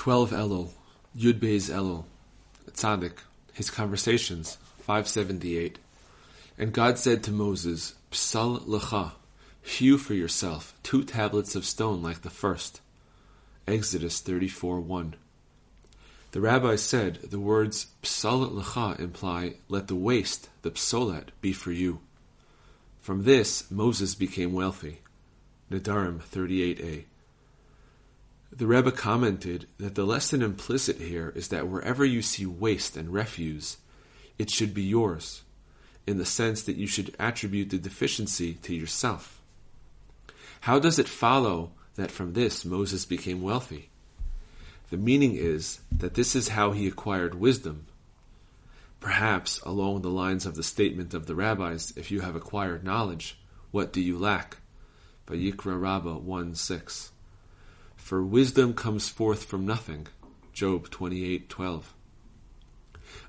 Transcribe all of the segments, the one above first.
12 Elul, Yud Beis Elul, Tzaddik, his conversations, 578. And God said to Moses, Psal lecha, hew for yourself two tablets of stone like the first. Exodus 34 1. The rabbi said the words psal lecha imply, let the waste, the psolet, be for you. From this, Moses became wealthy. Nedarim 38a. The Rebbe commented that the lesson implicit here is that wherever you see waste and refuse, it should be yours, in the sense that you should attribute the deficiency to yourself. How does it follow that from this Moses became wealthy? The meaning is that this is how he acquired wisdom. Perhaps along the lines of the statement of the rabbis, if you have acquired knowledge, what do you lack? Vayikra Rabbah 1 6. For wisdom comes forth from nothing. Job 28:12.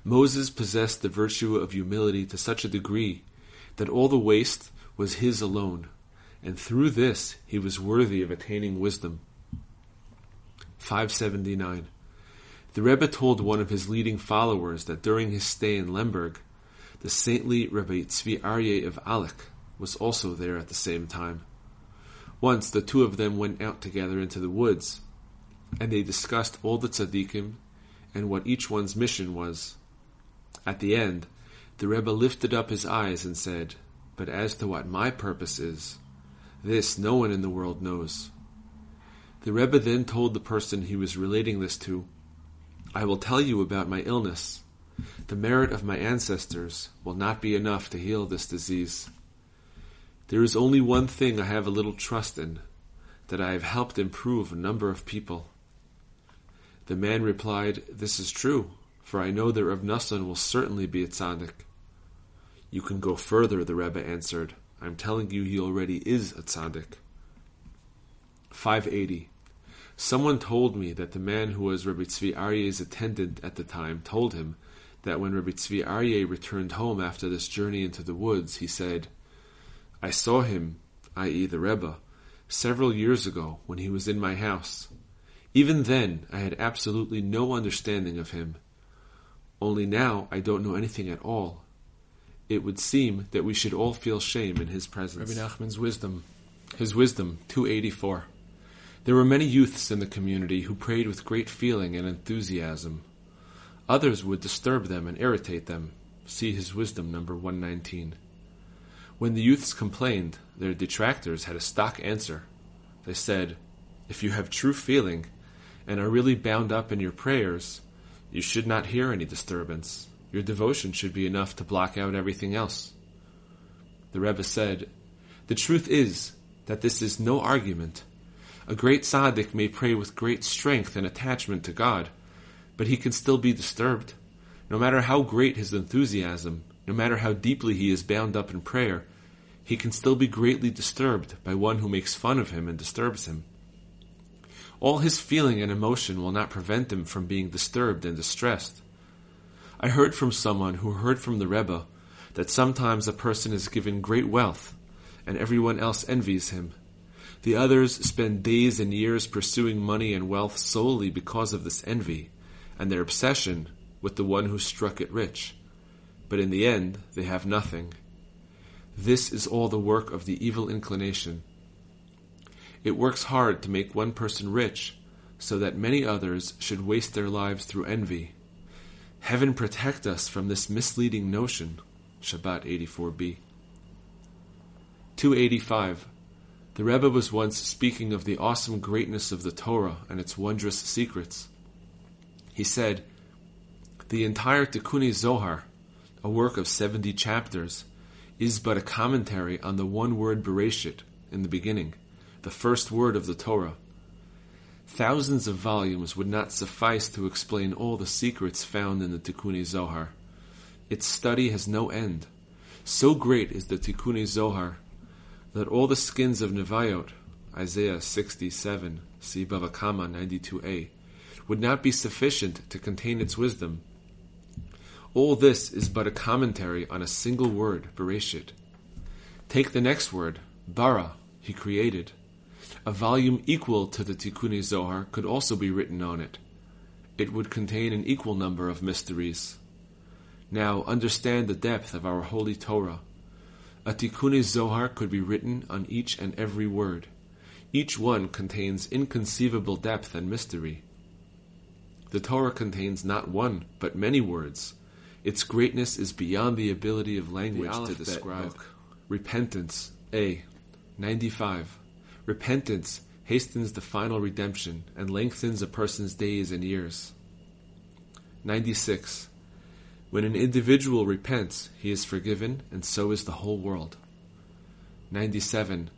Moses possessed the virtue of humility to such a degree that all the waste was his alone, and through this he was worthy of attaining wisdom. 579. The Rebbe told one of his leading followers that during his stay in Lemberg, the saintly Rebbe Tzvi Aryeh of Alek was also there at the same time. Once the two of them went out together into the woods, and they discussed all the tzaddikim and what each one's mission was. At the end, the Rebbe lifted up his eyes and said, But as to what my purpose is, this no one in the world knows. The Rebbe then told the person he was relating this to, I will tell you about my illness. The merit of my ancestors will not be enough to heal this disease. There is only one thing I have a little trust in, that I have helped improve a number of people. The man replied, This is true, for I know that Rav Nassan will certainly be a tzaddik. You can go further, the Rebbe answered. I'm telling you he already is a tzaddik. 580. Someone told me that the man who was Rabbi Tzvi Aryeh's attendant at the time told him that when Rabbi Tzvi Aryeh returned home after this journey into the woods, he said, I saw him, i.e., the Rebbe, several years ago when he was in my house. Even then, I had absolutely no understanding of him. Only now I don't know anything at all. It would seem that we should all feel shame in his presence. Rabbi Nachman's wisdom. His wisdom, 284. There were many youths in the community who prayed with great feeling and enthusiasm. Others would disturb them and irritate them. See his wisdom, number 119. When the youths complained, their detractors had a stock answer. They said, If you have true feeling and are really bound up in your prayers, you should not hear any disturbance. Your devotion should be enough to block out everything else. The Rebbe said, The truth is that this is no argument. A great tzaddik may pray with great strength and attachment to God, but he can still be disturbed. No matter how great his enthusiasm, no matter how deeply he is bound up in prayer, he can still be greatly disturbed by one who makes fun of him and disturbs him. All his feeling and emotion will not prevent him from being disturbed and distressed. I heard from someone who heard from the Rebbe that sometimes a person is given great wealth and everyone else envies him. The others spend days and years pursuing money and wealth solely because of this envy and their obsession with the one who struck it rich. But in the end, they have nothing this is all the work of the evil inclination. It works hard to make one person rich, so that many others should waste their lives through envy. Heaven protect us from this misleading notion. Shabbat 84b. 285. The Rebbe was once speaking of the awesome greatness of the Torah and its wondrous secrets. He said, The entire Tikkunei Zohar, a work of 70 chapters, is but a commentary on the one word Bereshit in the beginning, the first word of the Torah. Thousands of volumes would not suffice to explain all the secrets found in the Tikkunei Zohar. Its study has no end. So great is the Tikkunei Zohar that all the skins of Nevayot, Isaiah 67, see Bava Kama 92a, would not be sufficient to contain its wisdom. All this is but a commentary on a single word, Bereshit. Take the next word, Bara, he created. A volume equal to the Tikkunei Zohar could also be written on it. it would contain an equal number of mysteries. Now understand the depth of our holy Torah. A Tikkun Zohar could be written on each and every word. Each one contains inconceivable depth and mystery. The Torah contains not one, but many words. Its greatness is beyond the ability of language to describe. Book. Repentance, A. 95. Repentance hastens the final redemption and lengthens a person's days and years. 96. When an individual repents, he is forgiven, and so is the whole world. 97.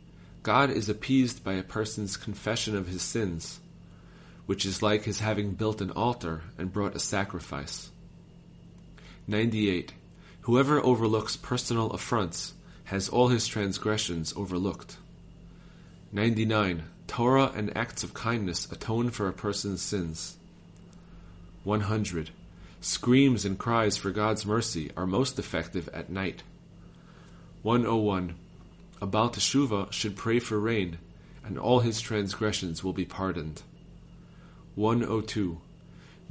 God is appeased by a person's confession of his sins, which is like his having built an altar and brought a sacrifice. 98. Whoever overlooks personal affronts has all his transgressions overlooked. 99. Torah and acts of kindness atone for a person's sins. 100. Screams and cries for God's mercy are most effective at night. 101. A Baal Teshuvah should pray for rain, and all his transgressions will be pardoned. 102.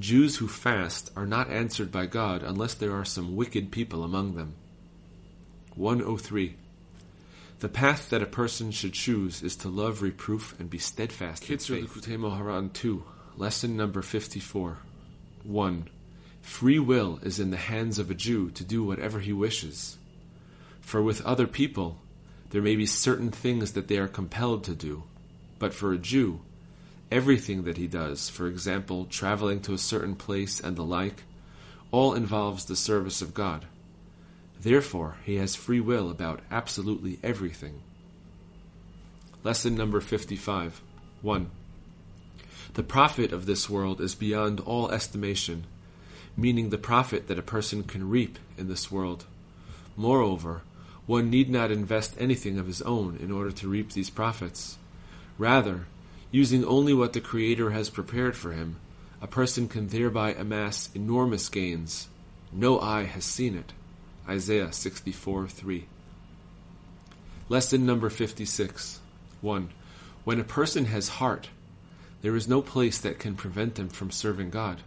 Jews who fast are not answered by God unless there are some wicked people among them. 103. The path that a person should choose is to love reproof and be steadfast Kitzur Likutei Moharan 2, lesson number 54. 1. Free will is in the hands of a Jew to do whatever he wishes. For with other people, there may be certain things that they are compelled to do, but for a Jew, everything that he does, for example, traveling to a certain place and the like, all involves the service of God. Therefore, he has free will about absolutely everything. Lesson number 55 1. The profit of this world is beyond all estimation, meaning the profit that a person can reap in this world. Moreover, one need not invest anything of his own in order to reap these profits. Rather, using only what the Creator has prepared for him, a person can thereby amass enormous gains. No eye has seen it. Isaiah 64 3. Lesson number 56 1. When a person has heart, there is no place that can prevent him from serving God,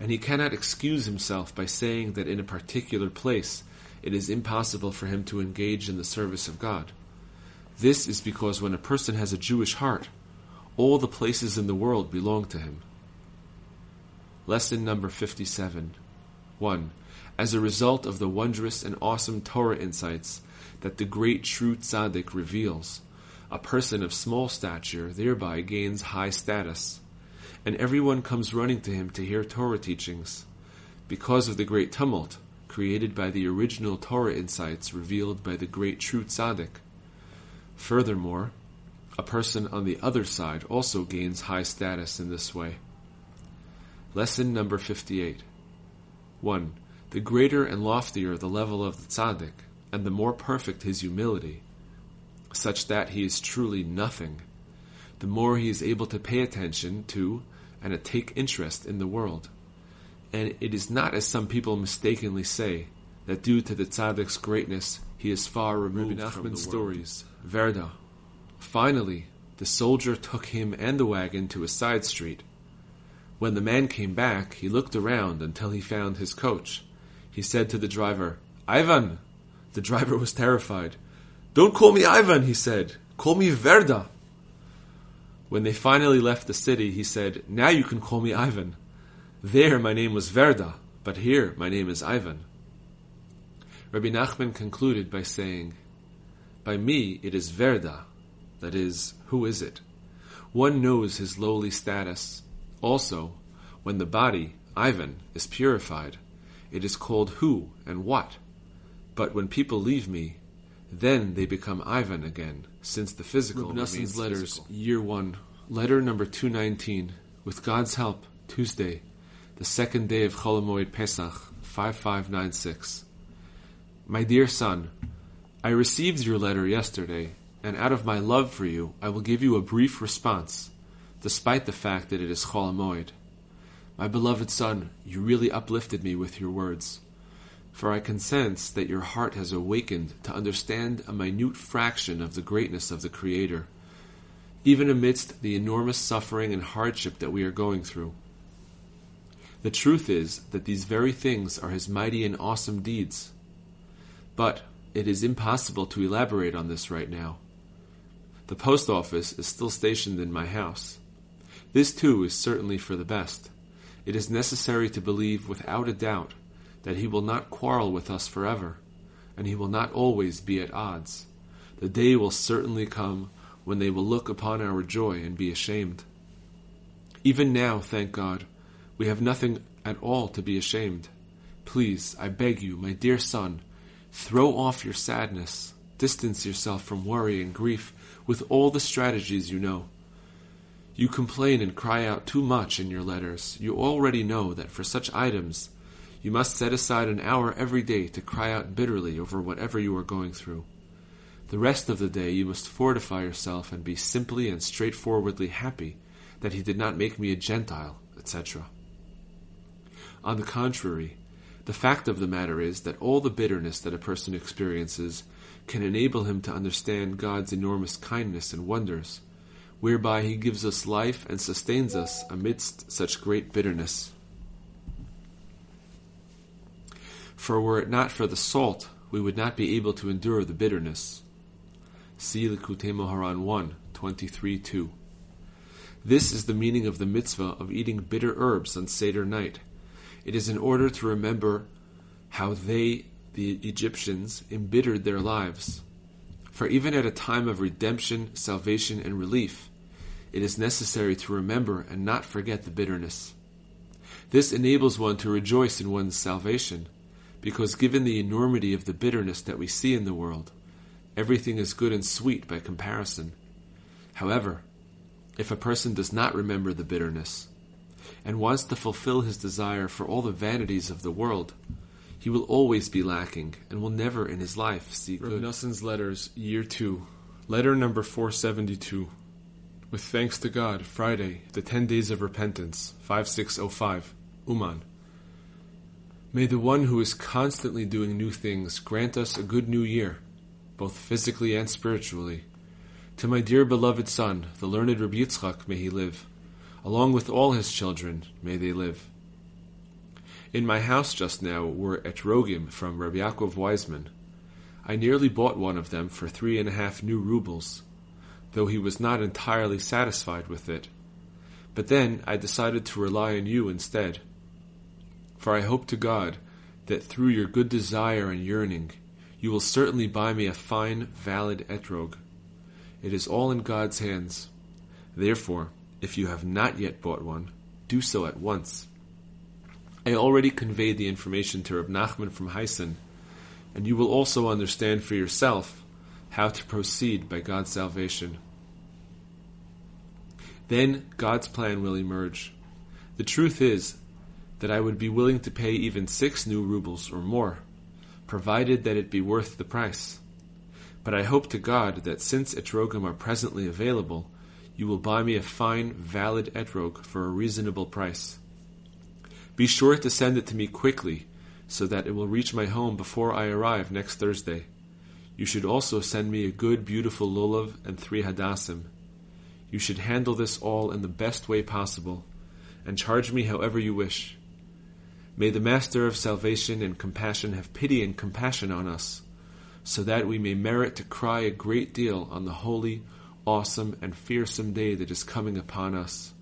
and he cannot excuse himself by saying that in a particular place it is impossible for him to engage in the service of God. This is because when a person has a Jewish heart, all the places in the world belong to him. Lesson number 57 1 as a result of the wondrous and awesome Torah insights that the great true tzaddik reveals. A person of small stature thereby gains high status, and everyone comes running to him to hear Torah teachings, because of the great tumult created by the original Torah insights revealed by the great true tzaddik. Furthermore, a person on the other side also gains high status in this way. Lesson number 58 1 the greater and loftier the level of the tzaddik, and the more perfect his humility, such that he is truly nothing, the more he is able to pay attention to and to take interest in the world. And it is not as some people mistakenly say, that due to the tzaddik's greatness, he is far removed Rabbi from the stories. Verda. Finally, the soldier took him and the wagon to a side street. When the man came back, he looked around until he found his coach he said to the driver, Ivan! The driver was terrified. Don't call me Ivan, he said. Call me Verda. When they finally left the city, he said, Now you can call me Ivan. There my name was Verda, but here my name is Ivan. Rabbi Nachman concluded by saying, By me it is Verda, that is, who is it? One knows his lowly status. Also, when the body, Ivan, is purified, it is called who and what. But when people leave me, then they become Ivan again, since the physical Reb remains letters, physical. Year 1, letter number 219. With God's help, Tuesday, the second day of Chol Pesach, 5596. My dear son, I received your letter yesterday, and out of my love for you, I will give you a brief response, despite the fact that it is Chol Hamoed. My beloved son, you really uplifted me with your words. For I can sense that your heart has awakened to understand a minute fraction of the greatness of the Creator, even amidst the enormous suffering and hardship that we are going through. The truth is that these very things are his mighty and awesome deeds. But it is impossible to elaborate on this right now. The post office is still stationed in my house. This too is certainly for the best. It is necessary to believe without a doubt that he will not quarrel with us forever, and he will not always be at odds. The day will certainly come when they will look upon our joy and be ashamed. Even now, thank God, we have nothing at all to be ashamed. Please, I beg you, my dear son, throw off your sadness, distance yourself from worry and grief with all the strategies you know. You complain and cry out too much in your letters. You already know that for such items you must set aside an hour every day to cry out bitterly over whatever you are going through. The rest of the day you must fortify yourself and be simply and straightforwardly happy that he did not make me a Gentile, etc. On the contrary, the fact of the matter is that all the bitterness that a person experiences can enable him to understand God's enormous kindness and wonders, whereby he gives us life and sustains us amidst such great bitterness. For were it not for the salt, we would not be able to endure the bitterness. See Likutei Moharan 1, 23 2. This is the meaning of the mitzvah of eating bitter herbs on Seder night. It is in order to remember how they, the Egyptians, embittered their lives. For even at a time of redemption, salvation, and relief, it is necessary to remember and not forget the bitterness. This enables one to rejoice in one's salvation, because given the enormity of the bitterness that we see in the world, everything is good and sweet by comparison. However, if a person does not remember the bitterness and wants to fulfill his desire for all the vanities of the world, he will always be lacking and will never in his life see good. Rav Noson's Letters, Year 2, Letter number 472. With thanks to God, Friday, the 10 Days of Repentance, 5605, Uman. May the one who is constantly doing new things grant us a good new year, both physically and spiritually to my dear beloved son, the learned Rabbi Yitzchak, may he live. Along with all his children, may they live. In my house just now were etrogim from Rabbi Yaakov Weizmann. I nearly bought one of them for three and a half new rubles, though he was not entirely satisfied with it. But then I decided to rely on you instead. For I hope to God that through your good desire and yearning, you will certainly buy me a fine, valid etrog. It is all in God's hands. Therefore, if you have not yet bought one, do so at once. I already conveyed the information to Reb Nachman from Heisen, and you will also understand for yourself how to proceed by God's salvation. Then God's plan will emerge. The truth is that I would be willing to pay even six new rubles or more, provided that it be worth the price. But I hope to God that since etrogim are presently available, you will buy me a fine, valid etrog for a reasonable price. Be sure to send it to me quickly, so that it will reach my home before I arrive next Thursday. You should also send me a good, beautiful lulav and three hadassim. You should handle this all in the best way possible, and charge me however you wish. May the Master of salvation and compassion have pity and compassion on us so that we may merit to cry a great deal on the holy, awesome, and fearsome day that is coming upon us,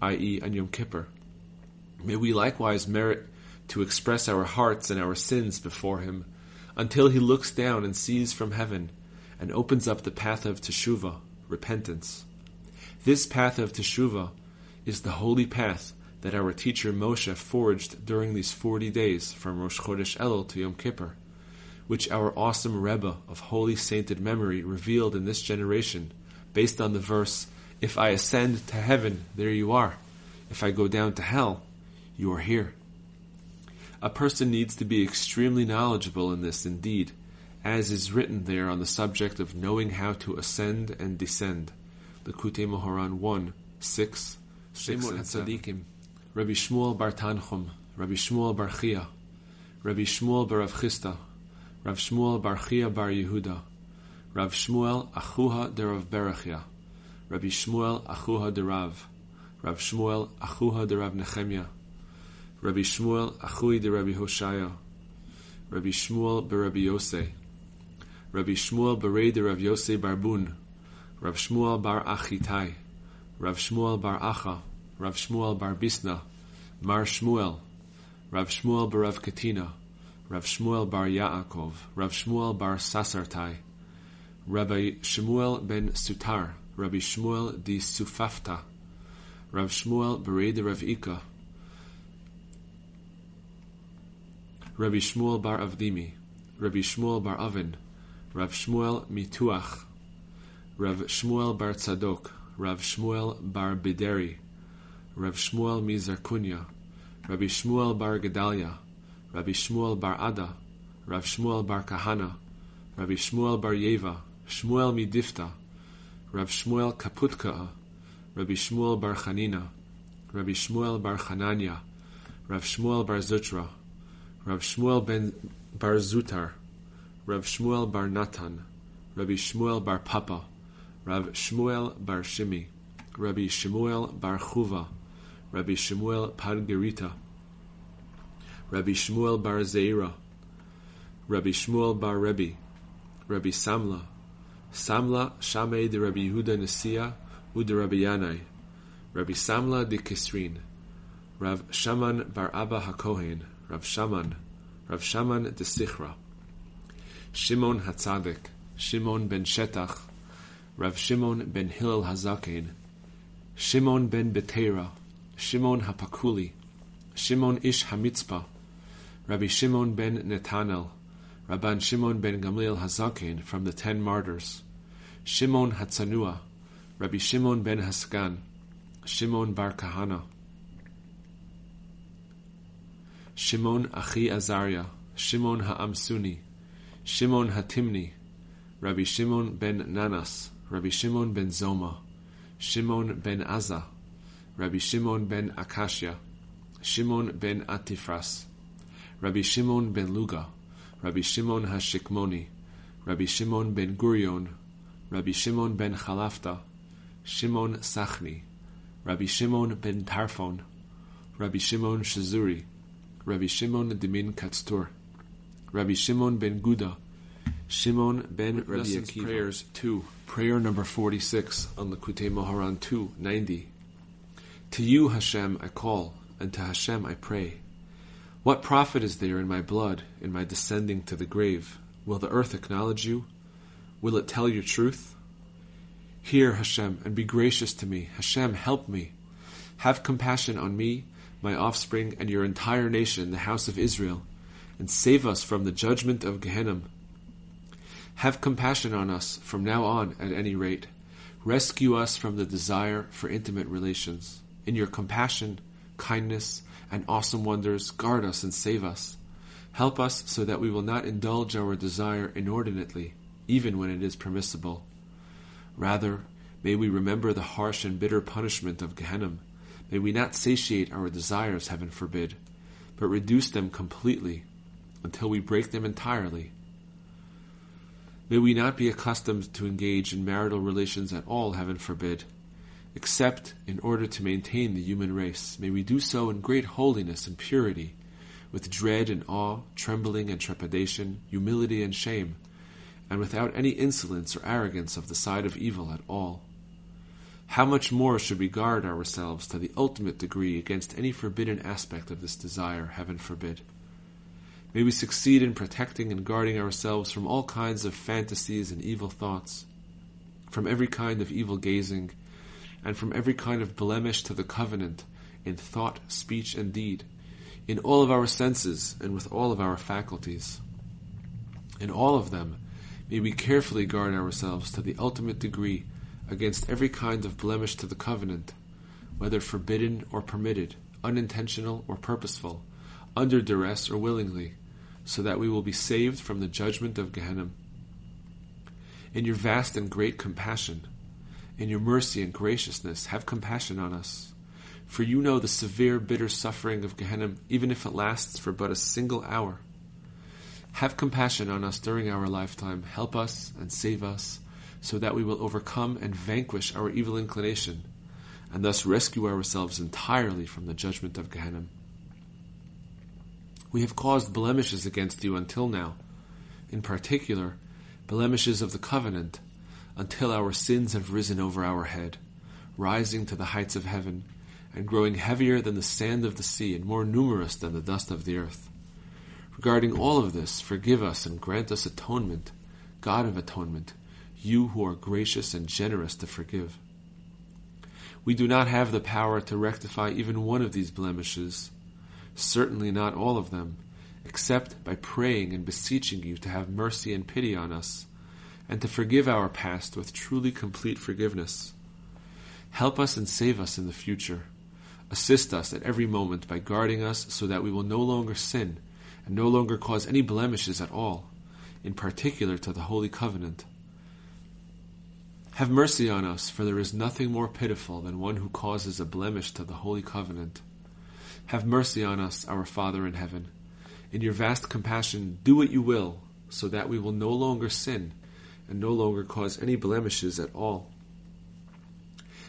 i.e., on Yom Kippur. May we likewise merit to express our hearts and our sins before Him, until He looks down and sees from heaven and opens up the path of Teshuvah, repentance. This path of Teshuvah is the holy path that our teacher Moshe forged during these forty days from Rosh Chodesh Elul to Yom Kippur which our awesome Rebbe of holy sainted memory revealed in this generation, based on the verse, If I ascend to heaven, there you are. If I go down to hell, you are here. A person needs to be extremely knowledgeable in this indeed, as is written there on the subject of knowing how to ascend and descend. The Likutei Moharan 1, 6, 6 and Tzadikim. Rabbi Shmuel Bar Tanchum, Rabbi Shmuel Bar Chia, Rabbi Shmuel Bar Avchista, Rav Shmuel Bar Chia Bar Yehuda, Rav Shmuel Achuha de Rav Berachia, Rabbi Shmuel Achuha de Rav, Rav Shmuel Achuha de Rav Nechemia, Rabbi Shmuel Achui de Rabbi Hoshaya, Rabbi Shmuel Rabbi Yosei, Rabbi Shmuel Berei de Rav Yosei Barbun, Rav Shmuel Bar Achitai, Rav Shmuel Bar Acha, Rav Shmuel Bar Bisna, Mar Shmuel, Rav Shmuel Bar Rav Katina, Rav Shmuel Bar Yaakov, Rav Shmuel Bar Sasartai, Rabbi Shmuel ben Sutar, Rabbi Shmuel di Sufafta, Rav Shmuel Berei de Rav Ika, Rabbi Shmuel bar Avdimi, Rabbi Shmuel bar Avin, Rav Shmuel Mituach, Rav Shmuel bar Tzadok, Rav Shmuel bar Bideri, Rav Shmuel Mizarkunya, Rabbi Shmuel bar Gedalia, Rabbi Shmuel bar Ada, Rav Shmuel bar Kahana, Rabbi Shmuel bar Yeva, Shmuel Midifta, Rav Shmuel Kaputka, Rabbi Shmuel bar Chanina, Rabbi Shmuel bar Chananya, Rav Shmuel bar Zutra, Rav Shmuel ben bar Zutar, Rav Shmuel bar Natan, Rabbi Shmuel bar Papa, Rav Shmuel bar Shimi, Rabbi Shmuel bar Chuva, Rabbi Shmuel Pargerita, Rabbi Shmuel bar Zeira, Rabbi Shmuel bar Rebbe, Rabbi Samla, Samla Shamei de Rabbi Yehuda Nesia, Ude Rabbi Yanai, Rabbi Samla de Kisrin, Rav Shaman bar Abba HaKohen, Rav Shaman, Rav Shaman de Sichra, Shimon Hatzadik, Shimon ben Shetach, Rav Shimon ben Hillel Hazaken, Shimon ben Betera, Shimon Hapakuli, Shimon Ish Hamitzpah, Rabbi Shimon ben Netanel, Rabban Shimon ben Gamliel Hazaken from the Ten Martyrs, Shimon Hatzanua, Rabbi Shimon ben Haskan, Shimon bar Kahana, Shimon Achi Azariah, Shimon Ha'amsuni, Shimon Hatimni, Rabbi Shimon ben Nanas, Rabbi Shimon ben Zoma, Shimon ben Azza, Rabbi Shimon ben Akashia, Shimon ben Atifras, Rabbi Shimon ben Luga, Rabbi Shimon HaShikmoni, Rabbi Shimon ben Gurion, Rabbi Shimon ben Chalafta, Shimon Sachni, Rabbi Shimon ben Tarfon, Rabbi Shimon Shazuri, Rabbi Shimon Dimin Katstur, Rabbi Shimon ben Guda, Shimon ben Rabbi Akiva. Prayers 2, prayer number 46 on Likutei Moharan 2, 90. To you, Hashem, I call, and to Hashem I pray. What profit is there in my blood, in my descending to the grave? Will the earth acknowledge you? Will it tell your truth? Hear, Hashem, and be gracious to me. Hashem, help me. Have compassion on me, my offspring, and your entire nation, the house of Israel, and save us from the judgment of Gehenna. Have compassion on us from now on, at any rate. Rescue us from the desire for intimate relations. In your compassion, kindness, and awesome wonders, guard us and save us. Help us so that we will not indulge our desire inordinately, even when it is permissible. Rather, may we remember the harsh and bitter punishment of Gehenna. May we not satiate our desires, heaven forbid, but reduce them completely until we break them entirely. May we not be accustomed to engage in marital relations at all, heaven forbid, except in order to maintain the human race. May we do so in great holiness and purity, with dread and awe, trembling and trepidation, humility and shame, and without any insolence or arrogance of the side of evil at all. How much more should we guard ourselves to the ultimate degree against any forbidden aspect of this desire, heaven forbid? May we succeed in protecting and guarding ourselves from all kinds of fantasies and evil thoughts, from every kind of evil gazing, and from every kind of blemish to the covenant in thought, speech, and deed, in all of our senses and with all of our faculties. In all of them, may we carefully guard ourselves to the ultimate degree against every kind of blemish to the covenant, whether forbidden or permitted, unintentional or purposeful, under duress or willingly, so that we will be saved from the judgment of Gehenna. In your vast and great compassion, in your mercy and graciousness, have compassion on us. For you know the severe, bitter suffering of Gehenna, even if it lasts for but a single hour. Have compassion on us during our lifetime. Help us and save us, so that we will overcome and vanquish our evil inclination, and thus rescue ourselves entirely from the judgment of Gehenna. We have caused blemishes against you until now, in particular, blemishes of the covenant, until our sins have risen over our head, rising to the heights of heaven, and growing heavier than the sand of the sea and more numerous than the dust of the earth. Regarding all of this, forgive us and grant us atonement, God of atonement, you who are gracious and generous to forgive. We do not have the power to rectify even one of these blemishes, certainly not all of them, except by praying and beseeching you to have mercy and pity on us, and to forgive our past with truly complete forgiveness. Help us and save us in the future. Assist us at every moment by guarding us so that we will no longer sin and no longer cause any blemishes at all, in particular to the Holy Covenant. Have mercy on us, for there is nothing more pitiful than one who causes a blemish to the Holy Covenant. Have mercy on us, our Father in heaven. In your vast compassion, do what you will, so that we will no longer sin and no longer cause any blemishes at all.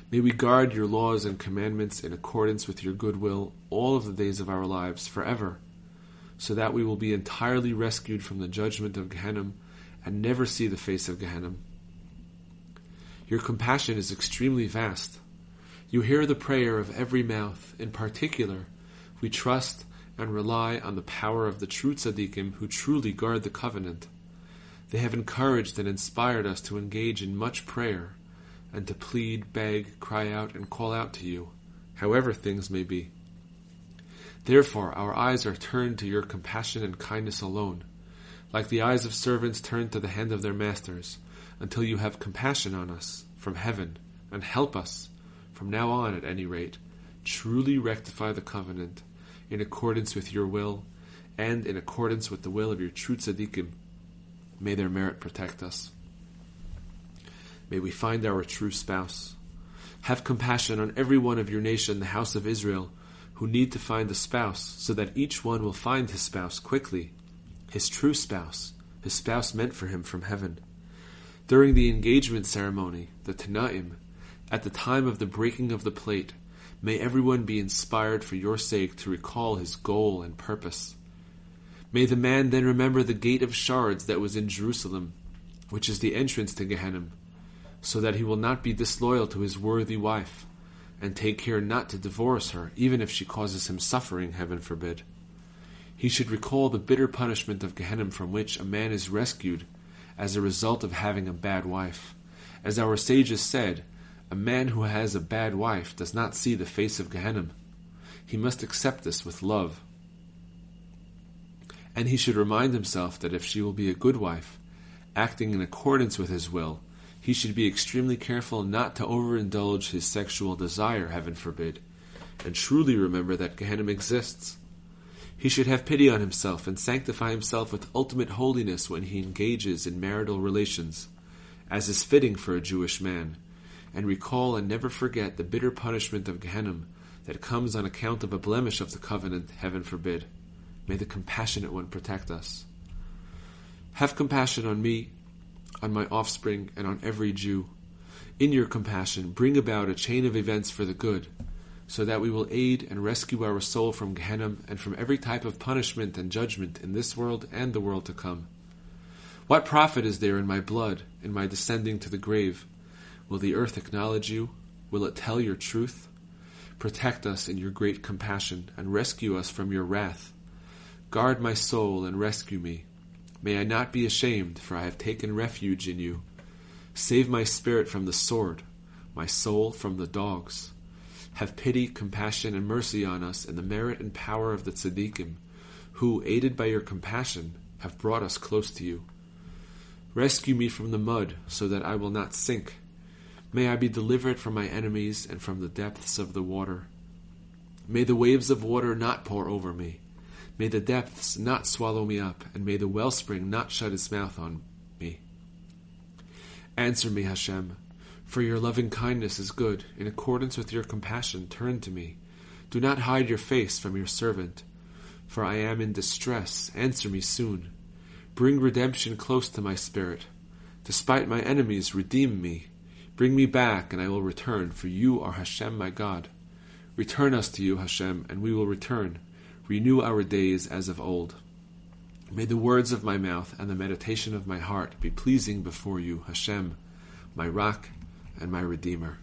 May we guard your laws and commandments in accordance with your good will all of the days of our lives forever, so that we will be entirely rescued from the judgment of Gehenna and never see the face of Gehenna. Your compassion is extremely vast. You hear the prayer of every mouth. In particular, we trust and rely on the power of the true tzaddikim who truly guard the covenant. They have encouraged and inspired us to engage in much prayer and to plead, beg, cry out, and call out to you, however things may be. Therefore, our eyes are turned to your compassion and kindness alone, like the eyes of servants turned to the hand of their masters until you have compassion on us from heaven and help us, from now on at any rate, truly rectify the covenant in accordance with your will and in accordance with the will of your true tzaddikim. May their merit protect us. May we find our true spouse. Have compassion on every one of your nation, the house of Israel, who need to find a spouse, so that each one will find his spouse quickly, his true spouse, his spouse meant for him from heaven. During the engagement ceremony, the Tanaim, at the time of the breaking of the plate, may everyone be inspired for your sake to recall his goal and purpose. May the man then remember the gate of shards that was in Jerusalem, which is the entrance to Gehenna, so that he will not be disloyal to his worthy wife, and take care not to divorce her, even if she causes him suffering, heaven forbid. He should recall the bitter punishment of Gehenna from which a man is rescued as a result of having a bad wife. As our sages said, a man who has a bad wife does not see the face of Gehenna. He must accept this with love. And he should remind himself that if she will be a good wife, acting in accordance with his will, he should be extremely careful not to overindulge his sexual desire, heaven forbid, and truly remember that Gehenna exists. He should have pity on himself and sanctify himself with ultimate holiness when he engages in marital relations, as is fitting for a Jewish man, and recall and never forget the bitter punishment of Gehenna that comes on account of a blemish of the covenant, heaven forbid. May the compassionate one protect us. Have compassion on me, on my offspring, and on every Jew. In your compassion, bring about a chain of events for the good so that we will aid and rescue our soul from Gehenna and from every type of punishment and judgment in this world and the world to come. What profit is there in my blood, in my descending to the grave? Will the earth acknowledge you? Will it tell your truth? Protect us in your great compassion and rescue us from your wrath. Guard my soul and rescue me. May I not be ashamed, for I have taken refuge in you. Save my spirit from the sword, my soul from the dogs. Have pity, compassion, and mercy on us in the merit and power of the tzaddikim, who, aided by your compassion, have brought us close to you. Rescue me from the mud, so that I will not sink. May I be delivered from my enemies and from the depths of the water. May the waves of water not pour over me. May the depths not swallow me up, and may the wellspring not shut its mouth on me. Answer me, Hashem, for your loving kindness is good. In accordance with your compassion, turn to me. Do not hide your face from your servant. For I am in distress. Answer me soon. Bring redemption close to my spirit. Despite my enemies, redeem me. Bring me back, and I will return, for you are Hashem my God. Return us to you, Hashem, and we will return. Renew our days as of old. May the words of my mouth and the meditation of my heart be pleasing before you, Hashem, my rock and my redeemer.